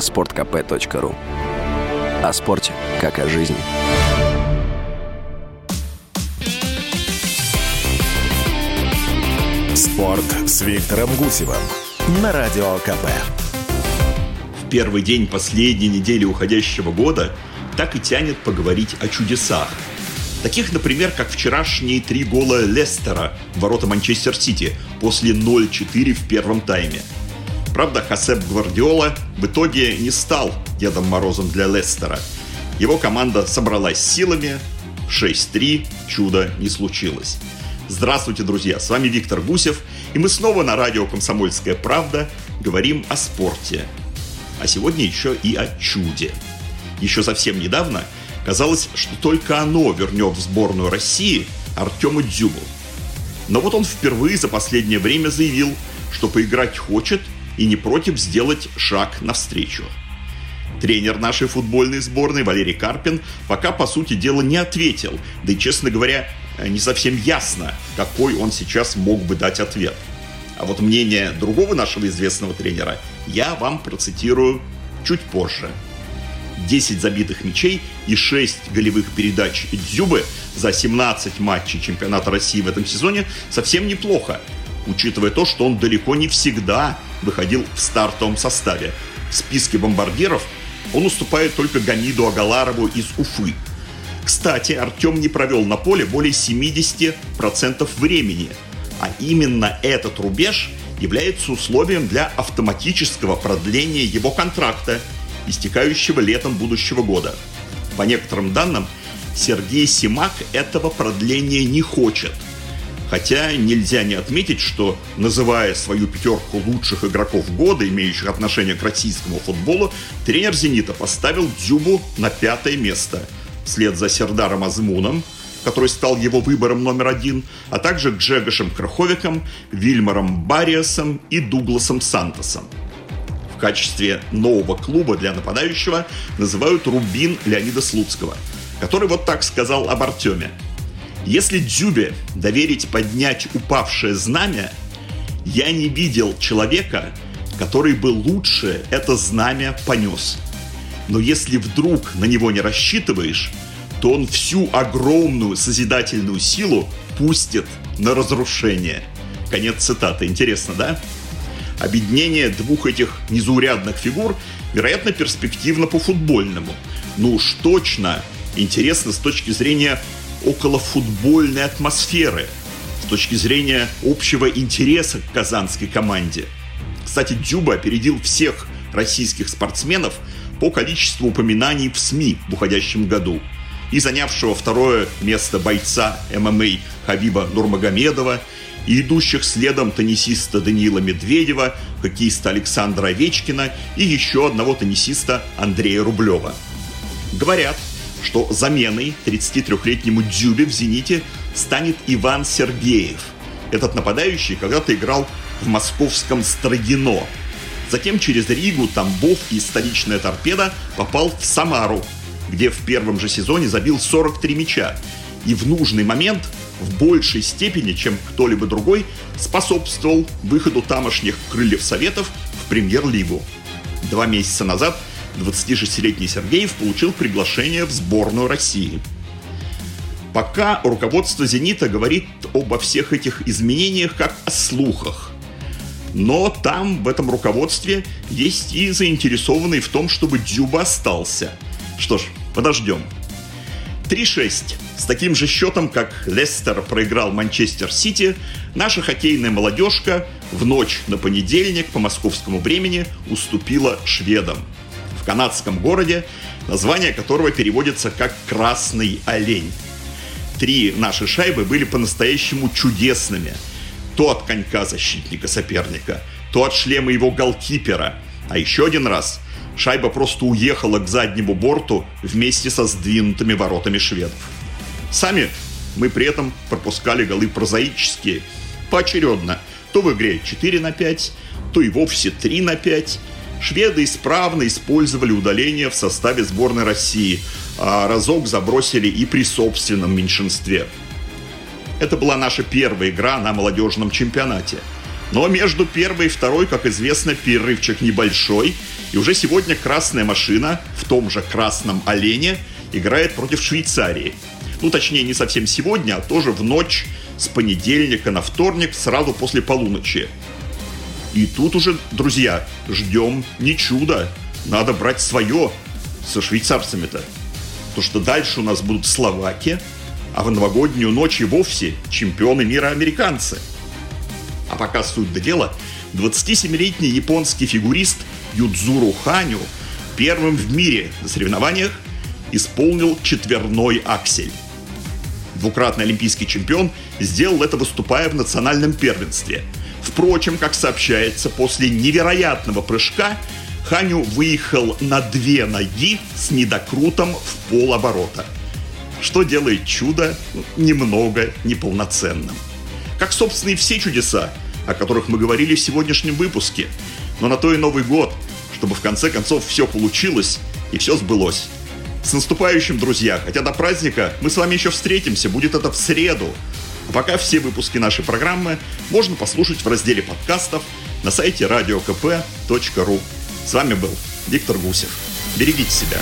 sportkp.ru О спорте, как о жизни. Спорт с Виктором Гусевым на Радио КП. В первый день последней недели уходящего года так и тянет поговорить о чудесах. Таких, например, как вчерашние три гола Лестера в ворота Манчестер Сити после 0-4 в первом тайме. Правда, Хасеп Гвардиола в итоге не стал Дедом Морозом для Лестера. Его команда собралась силами, 6-3, чудо не случилось. Здравствуйте, друзья, с вами Виктор Гусев, и мы снова на радио «Комсомольская правда» говорим о спорте. А сегодня еще и о чуде. Еще совсем недавно казалось, что только оно вернет в сборную России Артема Дзюбу. Но вот он впервые за последнее время заявил, что поиграть хочет и не против сделать шаг навстречу. Тренер нашей футбольной сборной Валерий Карпин пока, по сути дела, не ответил. Да и, честно говоря, не совсем ясно, какой он сейчас мог бы дать ответ. А вот мнение другого нашего известного тренера я вам процитирую чуть позже. 10 забитых мячей и 6 голевых передач Дзюбы за 17 матчей чемпионата России в этом сезоне совсем неплохо, учитывая то, что он далеко не всегда выходил в стартовом составе. В списке бомбардиров он уступает только Гамиду Агаларову из Уфы. Кстати, Артем не провел на поле более 70% времени, а именно этот рубеж является условием для автоматического продления его контракта, истекающего летом будущего года. По некоторым данным, Сергей Симак этого продления не хочет. Хотя нельзя не отметить, что, называя свою пятерку лучших игроков года, имеющих отношение к российскому футболу, тренер «Зенита» поставил Дзюбу на пятое место, вслед за Сердаром Азмуном, который стал его выбором номер один, а также Джегошем Краховиком, Вильмаром Бариасом и Дугласом Сантосом. В качестве нового клуба для нападающего называют Рубин Леонида Слуцкого, который вот так сказал об Артеме. Если Дзюбе доверить поднять упавшее знамя, я не видел человека, который бы лучше это знамя понес. Но если вдруг на него не рассчитываешь, то он всю огромную созидательную силу пустит на разрушение. Конец цитаты. Интересно, да? Объединение двух этих незаурядных фигур, вероятно, перспективно по футбольному. Ну уж точно интересно с точки зрения околофутбольной атмосферы, с точки зрения общего интереса к казанской команде. Кстати, Дзюба опередил всех российских спортсменов по количеству упоминаний в СМИ в уходящем году и занявшего второе место бойца ММА Хабиба Нурмагомедова, и идущих следом теннисиста Даниила Медведева, хоккеиста Александра Овечкина и еще одного теннисиста Андрея Рублева. Говорят, что заменой 33-летнему Дзюбе в «Зените» станет Иван Сергеев. Этот нападающий когда-то играл в московском Строгино. Затем через Ригу, Тамбов и столичная торпеда попал в Самару, где в первом же сезоне забил 43 мяча и в нужный момент в большей степени, чем кто-либо другой, способствовал выходу тамошних крыльев Советов в премьер-лигу. Два месяца назад 26-летний Сергеев получил приглашение в сборную России. Пока руководство «Зенита» говорит обо всех этих изменениях как о слухах. Но там, в этом руководстве, есть и заинтересованные в том, чтобы Дзюба остался. Что ж, подождем. 3-6. С таким же счетом, как Лестер проиграл Манчестер Сити, наша хоккейная молодежка в ночь на понедельник по московскому времени уступила шведам. В канадском городе, название которого переводится как «Красный олень». Три наши шайбы были по-настоящему чудесными. То от конька защитника соперника, то от шлема его голкипера. А еще один раз – шайба просто уехала к заднему борту вместе со сдвинутыми воротами шведов. Сами мы при этом пропускали голы прозаические, поочередно, то в игре 4 на 5, то и вовсе 3 на 5. Шведы исправно использовали удаление в составе сборной России, а разок забросили и при собственном меньшинстве. Это была наша первая игра на молодежном чемпионате. Но между первой и второй, как известно, перерывчик небольшой – И уже сегодня красная машина в том же красном олене играет против Швейцарии. Ну, точнее, не совсем сегодня, а тоже в ночь с понедельника на вторник, сразу после полуночи. И тут уже, друзья, ждем не чудо. Надо брать свое со швейцарцами-то. То, что дальше у нас будут Словакия, а в новогоднюю ночь и вовсе чемпионы мира американцы. А пока суть до дела, 27-летний японский фигурист Юдзуру Ханю первым в мире на соревнованиях исполнил четверной аксель. Двукратный олимпийский чемпион сделал это, выступая в национальном первенстве. Впрочем, как сообщается, после невероятного прыжка Ханю выехал на две ноги с недокрутом в полоборота. Что делает чудо немного неполноценным. Как, собственно, и все чудеса, о которых мы говорили в сегодняшнем выпуске. Но на то и Новый год, чтобы в конце концов все получилось и все сбылось. С наступающим, друзья! Хотя до праздника мы с вами еще встретимся, будет это в среду. Пока все выпуски нашей программы можно послушать в разделе подкастов на сайте radiokp.ru. С вами был Виктор Гусев. Берегите себя.